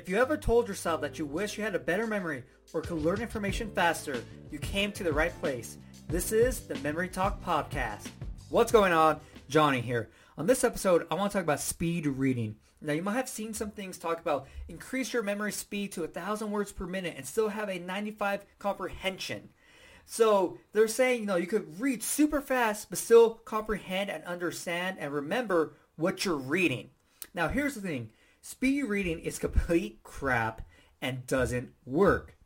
If you ever told yourself that you wish you had a better memory or could learn information faster, you came to the right place. This is the Memory Talk Podcast. What's going on? Johnny here. On this episode, I want to talk about speed reading. Now, you might have seen some things talk about increase your memory speed to 1,000 words per minute and still have a 95 comprehension. So they're saying, you know, you could read super fast, but still comprehend and understand and remember what you're reading. Now, here's the thing. Speed reading is complete crap and doesn't work.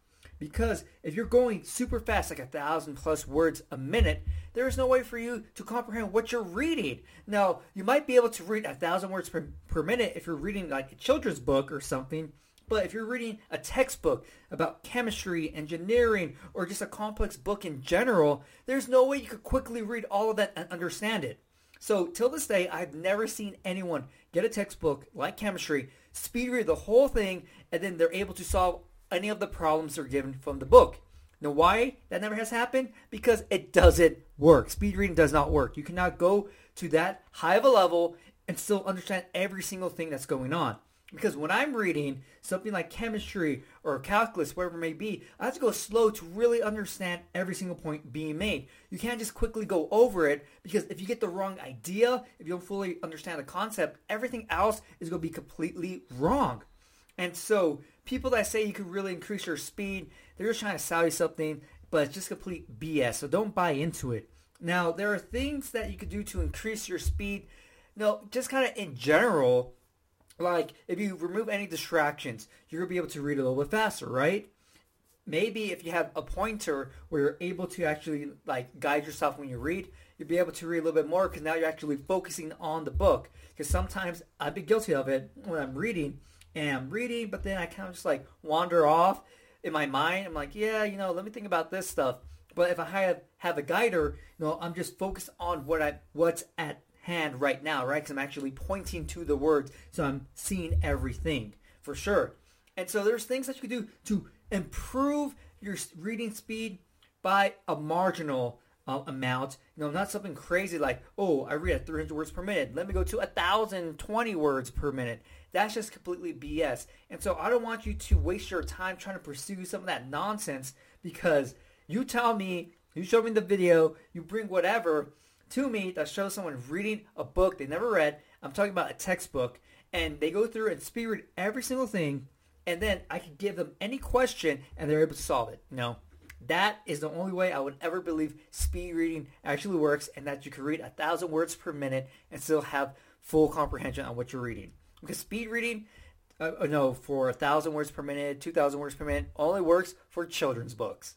Because if you're going super fast, like a thousand plus words a minute, there is no way for you to comprehend what you're reading. Now, you might be able to read a thousand words per, per minute if you're reading like a children's book or something, but if you're reading a textbook about chemistry, engineering, or just a complex book in general, there's no way you could quickly read all of that and understand it. So till this day, I've never seen anyone get a textbook like chemistry, speed read the whole thing, and then they're able to solve any of the problems they're given from the book. Now, why that never has happened? Because it doesn't work. Speed reading does not work. You cannot go to that high of a level and still understand every single thing that's going on. Because when I'm reading something like chemistry or calculus, whatever it may be, I have to go slow to really understand every single point being made. You can't just quickly go over it because if you get the wrong idea, if you don't fully understand the concept, everything else is going to be completely wrong. And so people that say you can really increase your speed, they're just trying to sell you something, but it's just complete BS. So don't buy into it. Now, there are things that you could do to increase your speed. No, just kind of in general, like if you remove any distractions, you're gonna be able to read a little bit faster, right? Maybe if you have a pointer where you're able to actually like guide yourself when you read, you'll be able to read a little bit more because now you're actually focusing on the book. Because sometimes I've been guilty of it when I'm reading and I'm reading, but then I kind of just like wander off in my mind. I'm like, yeah, you know, let me think about this stuff. But if I have have a guider, you know, I'm just focused on what I what's at hand right now, right? Because I'm actually pointing to the words, so I'm seeing everything for sure. And so there's things that you can do to improve your reading speed by a marginal uh, amount. You know, not something crazy like, oh, I read at 300 words per minute. Let me go to 1,020 words per minute. That's just completely BS. And so I don't want you to waste your time trying to pursue some of that nonsense because you tell me, you show me the video, you bring whatever, to me that shows someone reading a book they never read. I'm talking about a textbook, and they go through and speed read every single thing, and then I can give them any question and they're able to solve it. No, that is the only way I would ever believe speed reading actually works, and that you can read a thousand words per minute and still have full comprehension on what you're reading. Because speed reading, uh, uh no, for a thousand words per minute, two thousand words per minute, only works for children's books.